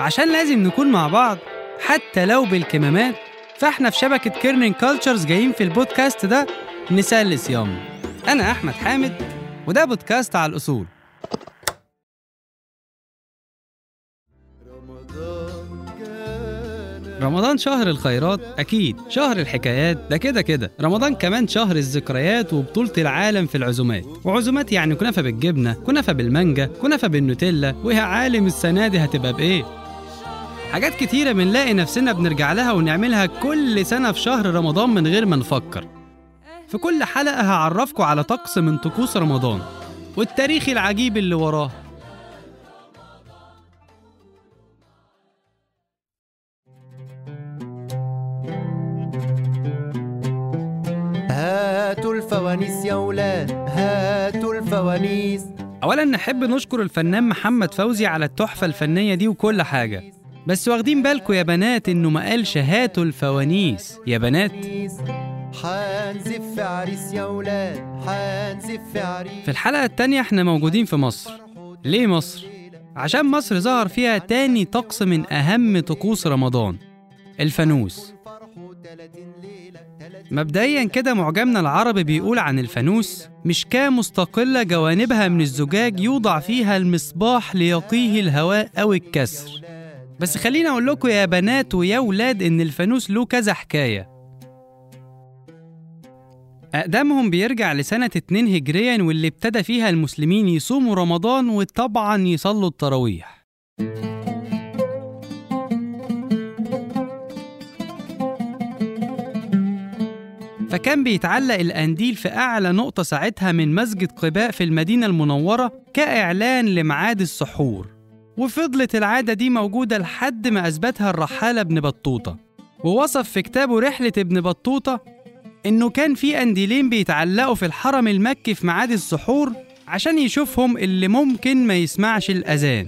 عشان لازم نكون مع بعض حتى لو بالكمامات فاحنا في شبكة Kerning Cultures جايين في البودكاست ده نسلي صيامكم أنا أحمد حامد وده بودكاست على الأصول. رمضان شهر الخيرات؟ أكيد. شهر الحكايات؟ ده كده كده. رمضان كمان شهر الذكريات وبطولة العالم في العزومات. وعزومات يعني كنافة بالجبنة كنافة بالمانجا كنافة بالنوتيلا. ويا عالم السنة دي هتبقى بإيه؟ حاجات كتيرة بنلاقي نفسنا بنرجع لها ونعملها كل سنة في شهر رمضان من غير ما نفكر. في كل حلقة هعرفكم على طقس من طقوس رمضان. والتاريخ العجيب اللي وراه. الفوانيس يا ولاد هاتوا الفوانيس. أولا نحب نشكر الفنان محمد فوزي على التحفة الفنية دي وكل حاجة. بس واخدين بالكم يا بنات إنه ما قالش هاتوا الفوانيس. يا بنات. حنزف عريس يا ولاد حنزف عريس. في الحلقة التانية إحنا موجودين في مصر. ليه مصر؟ عشان مصر ظهر فيها تاني طقس من أهم طقوس رمضان الفانوس. مبدئيا كده معجمنا العربي بيقول عن الفانوس مشكاة مستقلة جوانبها من الزجاج يوضع فيها المصباح ليقيه الهواء أو الكسر. بس خليني أقول لكم يا بنات ويا ولاد إن الفانوس له كذا حكاية. أقدمهم بيرجع لسنة 2 هجريا واللي ابتدى فيها المسلمين يصوموا رمضان وطبعا يصلوا التراويح. فكان بيتعلق القنديل في أعلى نقطة ساعتها من مسجد قباء في المدينة المنورة كإعلان لميعاد السحور. وفضلت العادة دي موجودة لحد ما أثبتها الرحالة ابن بطوطة. ووصف في كتابه رحلة ابن بطوطة إنه كان في قنديلين بيتعلقوا في الحرم المكي في ميعاد السحور عشان يشوفهم اللي ممكن ما يسمعش الأذان.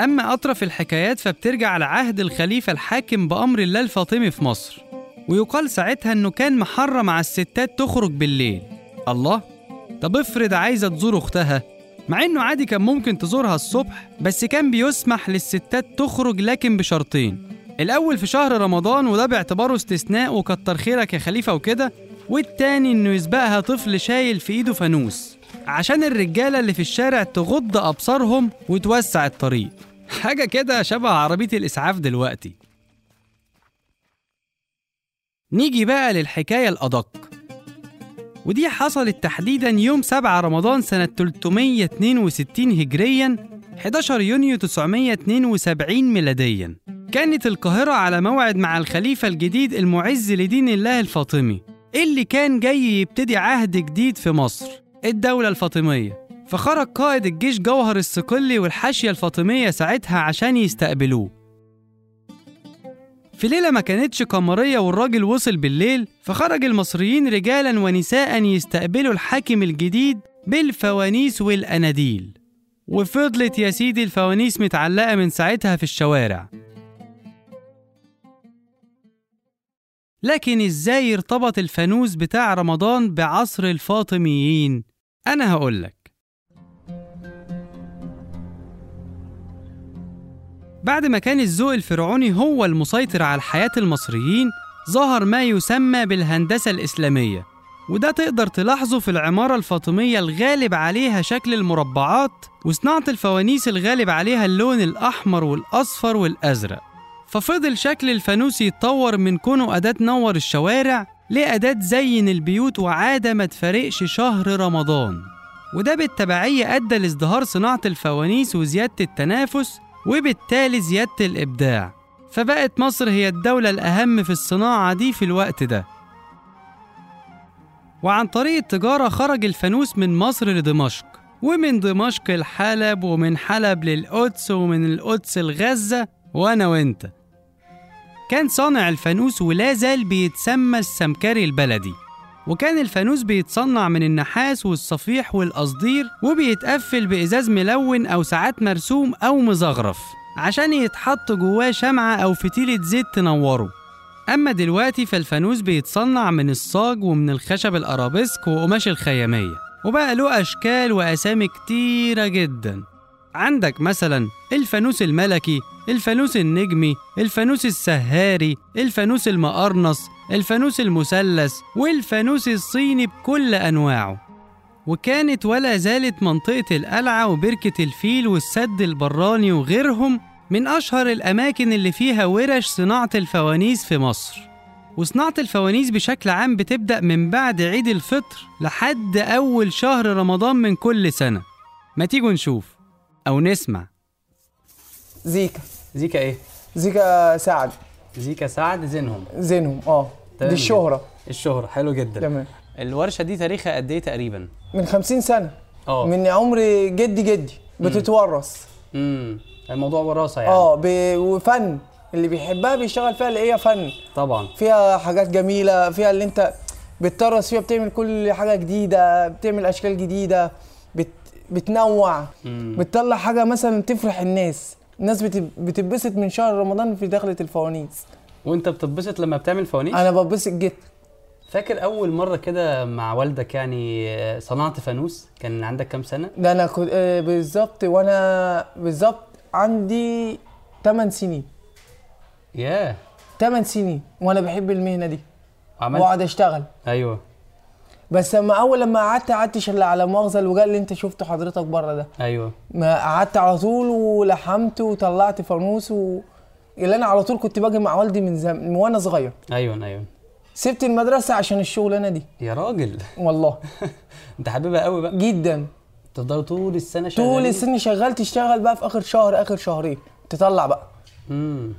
أما أطرف الحكايات فبترجع لعهد الخليفة الحاكم بأمر الله الفاطمي في مصر. ويقال ساعتها إنه كان محرم على الستات تخرج بالليل. الله؟ طب افرض عايزة تزور أختها. مع إنه عادي كان ممكن تزورها الصبح بس كان بيسمح للستات تخرج لكن بشرطين. الأول في شهر رمضان وده باعتباره استثناء وكتر خيرك يا خليفة وكده. والتاني إنه يسبقها طفل شايل في إيده فانوس. عشان الرجالة اللي في الشارع تغض أبصارهم وتوسع الطريق. حاجة كده شبه عربية الإسعاف دلوقتي. نيجي بقى للحكاية الأدق. ودي حصلت تحديدا يوم 7 رمضان سنة 362 هجريا 11 يونيو 972 ميلاديا. كانت القاهرة على موعد مع الخليفة الجديد المعز لدين الله الفاطمي اللي كان جاي يبتدي عهد جديد في مصر الدولة الفاطمية. فخرج قائد الجيش جوهر الصقلي والحاشية الفاطمية ساعتها عشان يستقبلوه. في ليلة ما كانتش قمرية والراجل وصل بالليل فخرج المصريين رجالا ونساء يستقبلوا الحاكم الجديد بالفوانيس والأناديل. وفضلت يا سيدي الفوانيس متعلقة من ساعتها في الشوارع. لكن إزاي ارتبط الفانوس بتاع رمضان بعصر الفاطميين؟ أنا هقولك. بعد ما كان الذوق الفرعوني هو المسيطر على حياة المصريين ظهر ما يسمى بالهندسة الإسلامية وده تقدر تلاحظه في العمارة الفاطمية الغالب عليها شكل المربعات وصناعة الفوانيس الغالب عليها اللون الأحمر والأصفر والأزرق. ففضل شكل الفانوس يتطور من كونه أداة تنور الشوارع لأداة تزين البيوت وعادة ما تفارقش شهر رمضان. وده بالتبعية أدى لازدهار صناعة الفوانيس وزيادة التنافس وبالتالي زيادة الإبداع. فبقت مصر هي الدولة الأهم في الصناعة دي في الوقت ده. وعن طريق التجارة خرج الفانوس من مصر لدمشق. ومن دمشق لحلب ومن حلب للقدس ومن القدس لغزة وأنا وأنت. كان صانع الفانوس ولا زال بيتسمى السمكري البلدي. وكان الفانوس بيتصنع من النحاس والصفيح والقصدير وبيتقفل بإزاز ملون أو ساعات مرسوم أو مزخرف عشان يتحط جواه شمعة أو فتيلة زيت تنوره. أما دلوقتي فالفانوس بيتصنع من الصاج ومن الخشب الأرابيسك وقماش الخيامية. وبقى له أشكال وأسامي كتيرة جدا. عندك مثلا الفانوس الملكي الفانوس النجمي الفانوس السهاري الفانوس المقرنص الفانوس المثلث والفانوس الصيني بكل أنواعه. وكانت ولا زالت منطقة القلعة وبركة الفيل والسد البراني وغيرهم من أشهر الأماكن اللي فيها ورش صناعة الفوانيس في مصر. وصناعة الفوانيس بشكل عام بتبدأ من بعد عيد الفطر لحد أول شهر رمضان من كل سنة. ما تيجوا نشوف أو نسمع. زيكا. زيكا إيه؟ زيكا سعد زيكا سعد زينهم. زينهم آه دي الشهرة. الشهرة حلو جدا. تمام. الورشة دي تاريخها قد إيه تقريبا؟ من خمسين سنة. آه. من عمر جدي جدي بتتورث. امم الموضوع وراثة يعني. آه ب... وفن. اللي بيحبها بيشتغل فيها اللي هي فن. طبعا. فيها حاجات جميلة فيها اللي انت بتطرس فيها بتعمل كل حاجة جديدة بتعمل أشكال جديدة بت... بتنوع. مم. بتطلع حاجة مثلا تفرح الناس. الناس بت... بتتبسط من شهر رمضان في دخلة الفوانيس. وانت بتتبسط لما بتعمل فوانيس؟ أنا بتبسط جدا. فاكر أول مرة كده مع والدك يعني صنعت فانوس؟ كان عندك كام سنة؟ ده أنا كنت آه، بالظبط وأنا بالظبط عندي 8 سنين. ياه. 8 سنين وأنا بحب المهنة دي. عملت واقعد أشتغل. أيوه. بس لما أول لما قعدت قعدتش الا على مؤاخذة الوجال اللي أنت شفته حضرتك بره ده. أيوه. ما قعدت على طول ولحمت وطلعت فانوس و... اللي أنا على طول كنت باجي مع والدي من زم... من وأنا صغير. أيوه أيوه. سبت المدرسة عشان الشغلانة دي. يا راجل. والله. أنت حاببها قوي بقى. جدا. تفضلوا طول السنة طول شغالين السنة شغال تشتغل بقى في آخر شهر آخر شهرين. تطلع بقى. امم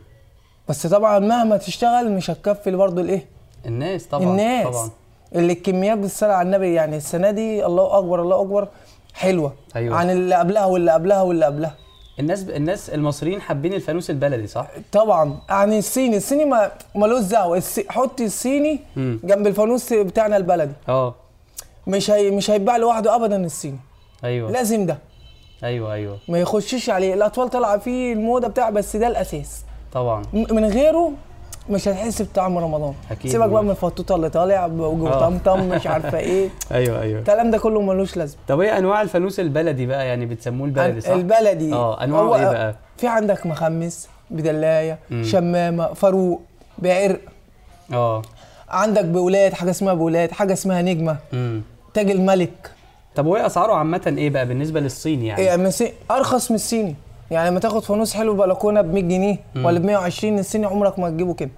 بس طبعا مهما تشتغل مش هتكفي برضه الإيه؟ الناس طبعا الناس. طبعا. اللي الكميات بالصلاه على النبي يعني السنة دي الله أكبر الله أكبر حلوة. أيوة. عن اللي قبلها واللي قبلها واللي قبلها. الناس الناس المصريين حابين الفانوس البلدي صح؟ طبعا. يعني الصيني الصيني ما ملوش دعوة. السي... حط الصيني مم. جنب الفانوس بتاعنا البلدي. آه. مش هي... مش هيتباع لوحده ابدا الصيني. أيوه. لازم ده. أيوه أيوه. ما يخشش عليه. الأطفال طالعة فيه الموضة بتاع بس ده الأساس. طبعا. م- من غيره مش هتحس بطعم رمضان. أكيد. سيبك بقى من الفطوطة اللي طالع آه. وطمطم مش عارفة إيه. أيوه أيوه. الكلام ده كله ملوش لازمة. طب إيه أنواع الفانوس البلدي بقى؟ يعني بتسموه البلدي صح؟ البلدي. آه انواعه هو إيه بقى؟ في عندك مخمس بدلاية مم. شمامة فاروق بعرق. آه. عندك بولاد حاجة اسمها بولاد حاجة اسمها نجمة. امم تاج الملك. طب وايه أسعاره عامة إيه بقى بالنسبة للصين يعني؟ مسي... أرخص من الصيني. يعني لما تاخد فانوس حلو بلكونة ب 100 جنيه مم. ولا ب 120 الصيني عمرك ما تجيبه كده.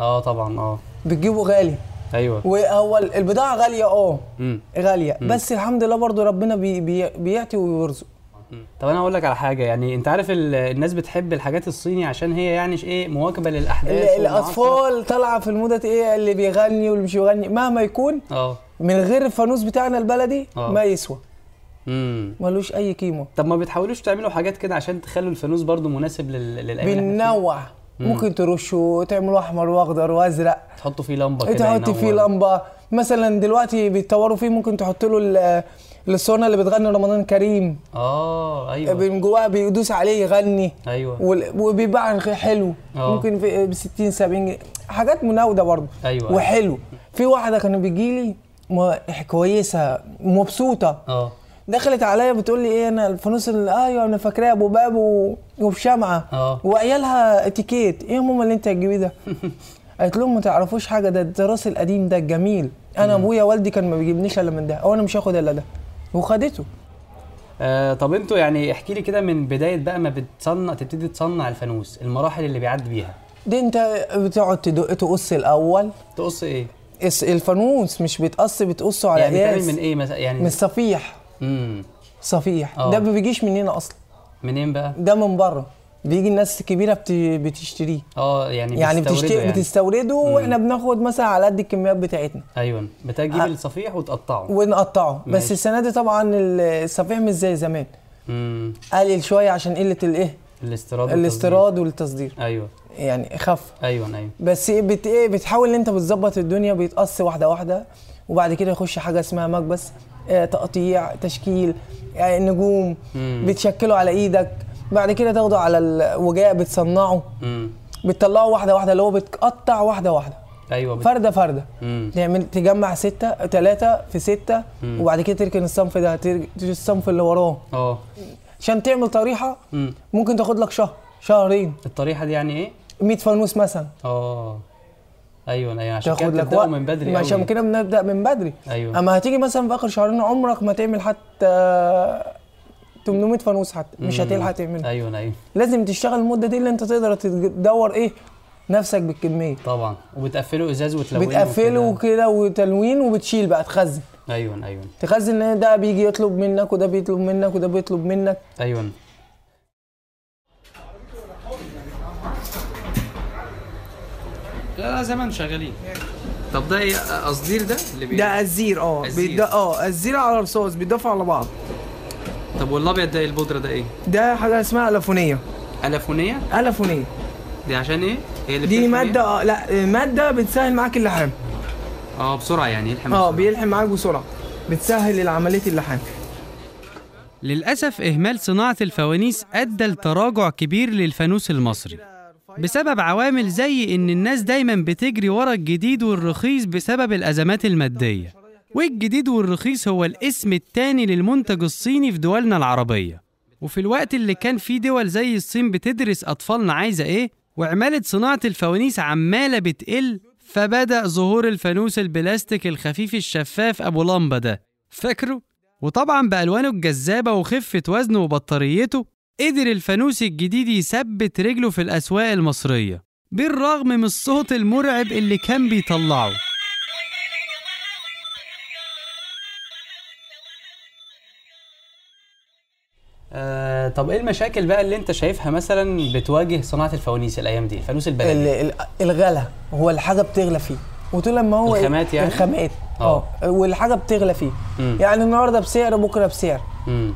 آه طبعا آه. بتجيبه غالي. أيوه. وهو البضاعة غالية آه. غالية. بس الحمد لله برضو ربنا بي... بي... بيعطي ويرزق. طب أنا أقول لك على حاجة يعني أنت عارف ال- الناس بتحب الحاجات الصيني عشان هي يعني إيه مواكبة للأحداث. الأطفال طالعة في الموضة إيه اللي بيغني واللي مش بيغني. مهما يكون آه. من غير الفانوس بتاعنا البلدي آه. ما يسوى. امم ملوش أي قيمة. طب ما بتحاولوش تعملوا حاجات كده عشان تخلوا الفانوس برضو مناسب لل... فيها؟ بننوع ممكن ترشوا تعملوا أحمر وأخضر وأزرق. تحطوا فيه لمبة كده تحط فيه. لمبة. مثلا دلوقتي بيتطوروا فيه ممكن تحط له ال- الصونه اللي بتغني رمضان كريم. آه أيوه. من جواه بيدوس عليه يغني. أيوه. وبيباع حلو. آه. ممكن في ب 60 70 جنيه. حاجات مناوده برضه أيوة. وحلو. في واحدة كانت بيجي لي كويسة مبسوطة. آه. دخلت عليا بتقول لي إيه أنا الفانوس اللي أيوه أنا فاكراه أبو باب وبشمعة. آه. وعيالها اتيكيت. إيه يا ماما اللي أنت هتجيبيه ده؟ قالت لهم ما تعرفوش حاجة ده التراث القديم ده الجميل أنا أبويا والدي كان ما بيجيبنيش إلا من ده أو أنا مش هاخد إلا ده. وخدته. آه طب أنتوا يعني احكي لي كده من بداية بقى ما بتصنع تبتدي تصنع الفانوس المراحل اللي بيعدي بيها. دي أنت بتقعد تدق تقص الأول. تقص إيه؟ الفانوس مش بيتقص بتقصه على يعني قياس من إيه مثلا يعني من الصفيح. امم صفيح. آه. ده ما بيجيش مننا أصلا. منين بقى؟ ده من بره. بيجي الناس الكبيرة بت- بتشتريه. آه يعني يعني بتشتري يعني. بتستورده وإحنا بناخد مثلا على قد الكميات بتاعتنا. أيوه. بتجيب آه. الصفيح وتقطعه. ونقطعه. بس ماشي. السنة دي طبعا ال- الصفيح مش زي زمان. امم قلل شوية عشان قلة الايه الاستيراد. الاستيراد والتصدير. أيوه. يعني خف. أيوه أيوه. بس إيه بت إيه بتحاول إن أنت بتظبط الدنيا بيتقص واحدة واحدة. وبعد كده يخش حاجة اسمها مكبس. تقطيع تشكيل يعني نجوم مم. بتشكله على إيدك بعد كده تاخده على الوجاء بتصنعه. امم بتطلعه واحدة واحدة اللي هو بتقطع واحدة واحدة. أيوه بت... فردة فردة. مم. تعمل تجمع ستة ثلاثة في ستة مم. وبعد كده تركن الصنف ده تركن الصنف اللي وراه. آه. عشان تعمل طريحة مم. ممكن تاخد لك شهر شهرين. الطريحة دي يعني إيه؟ 100 فانوس مثلا. آه. أيوه أيوه عشان كده تاخد لك من بدري عشان. كده بنبدأ من بدري. أيوه. أما هتيجي مثلا في آخر شهرين عمرك ما تعمل حتى 800 فانوس حتى مش. هتلحق تعمل أيوه أيوه. لازم تشتغل المدة دي اللي أنت تقدر تدور إيه؟ نفسك بالكمية. طبعا. وبتقفلوا إزاز وتلونوا بتقفله وكده. كده وتلوين وبتشيل بقى تخزن. أيوه أيوه. تخزن إن ده بيجي يطلب منك وده بيطلب منك وده بيطلب منك. أيوه. لا لا زي ما أنتم شغالين. طب ده إيه قصدير ده اللي بي... ده الزير آه. بيد- آه الزير على رصاص بيضافوا على بعض. طب والأبيض ده إيه البودرة ده إيه؟ ده حاجة اسمها ألافونية. ألافونية؟ ألافونية. دي عشان إيه؟ هي اللي دي مادة إيه؟ آه لا مادة بتسهل معاك اللحام. آه بسرعة يعني يلحم آه بسرعة. بيلحم معاك بسرعة. بتسهل عملية اللحام. للأسف إهمال صناعة الفوانيس أدى لتراجع كبير للفانوس المصري. بسبب عوامل زي إن الناس دايما بتجري ورا الجديد والرخيص بسبب الأزمات المادية. والجديد والرخيص هو الاسم التاني للمنتج الصيني في دولنا العربية. وفي الوقت اللي كان فيه دول زي الصين بتدرس أطفالنا عايزة إيه وعمالة صناعة الفوانيس عمالة بتقل فبدأ ظهور الفانوس البلاستيك الخفيف الشفاف أبو لمبة ده. فاكره؟ وطبعا بألوانه الجذابة وخفة وزنه وبطاريته قدر الفانوس الجديد يثبت رجله في الأسواق المصرية بالرغم من الصوت المرعب اللي كان بيطلعه. آه، طب إيه المشاكل بقى اللي أنت شايفها مثلا بتواجه صناعة الفوانيس الأيام دي الفانوس ال- البلدي ال- الغلا هو الحاجة بتغلى فيه. وطول لما هو الخامات يعني؟ الخامات. آه. آه. والحاجة بتغلى فيه. مم. يعني النهارده بسعر بكرة بسعر.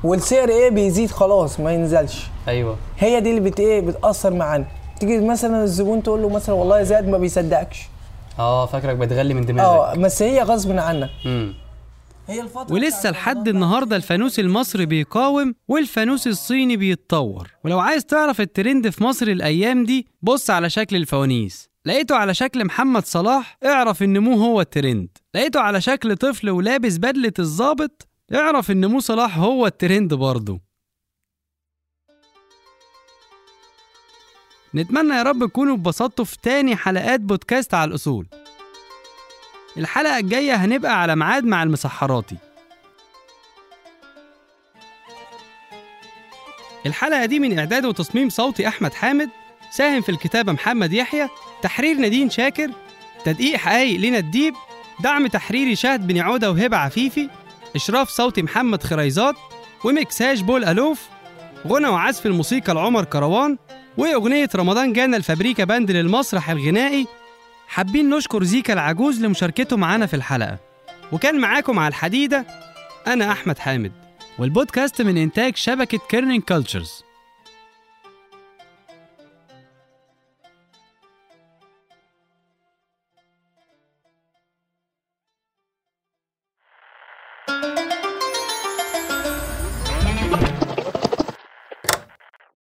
والسعر إيه؟ بيزيد خلاص ما ينزلش. أيوه. هي دي اللي بت إيه؟ بتأثر معانا. تيجي مثلا الزبون تقول له مثلا والله زاد ما بيصدقكش. آه فاكرك بتغلي من دماغك. آه بس هي غصب عنك امم هي الفترة ولسه لحد النهارده الفانوس المصري بيقاوم والفانوس الصيني بيتطور. ولو عايز تعرف الترند في مصر الأيام دي بص على شكل الفوانيس. لقيته على شكل محمد صلاح اعرف إن مو هو الترند. لقيته على شكل طفل ولابس بدلة الظابط اعرف إن مو صلاح هو الترند برضه. نتمنى يا رب تكونوا اتبسطتوا في تاني حلقات بودكاست على الأصول. الحلقة الجاية هنبقى على ميعاد مع المسحراتي. الحلقة دي من إعداد وتصميم صوتي أحمد حامد. ساهم في الكتابة محمد يحيى تحرير نادين شاكر تدقيق حقايق لينا الديب دعم تحريري شهد بن عودة وهبة عفيفي إشراف صوتي محمد خريزات ومكساج بول ألوف غنى وعزف الموسيقى لعمر كروان وأغنية رمضان جانا الفابريكا باند للمسرح الغنائي. حابين نشكر زيكا العجوز لمشاركته معانا في الحلقة. وكان معاكم على الحديدة أنا أحمد حامد والبودكاست من إنتاج شبكة Kerning Cultures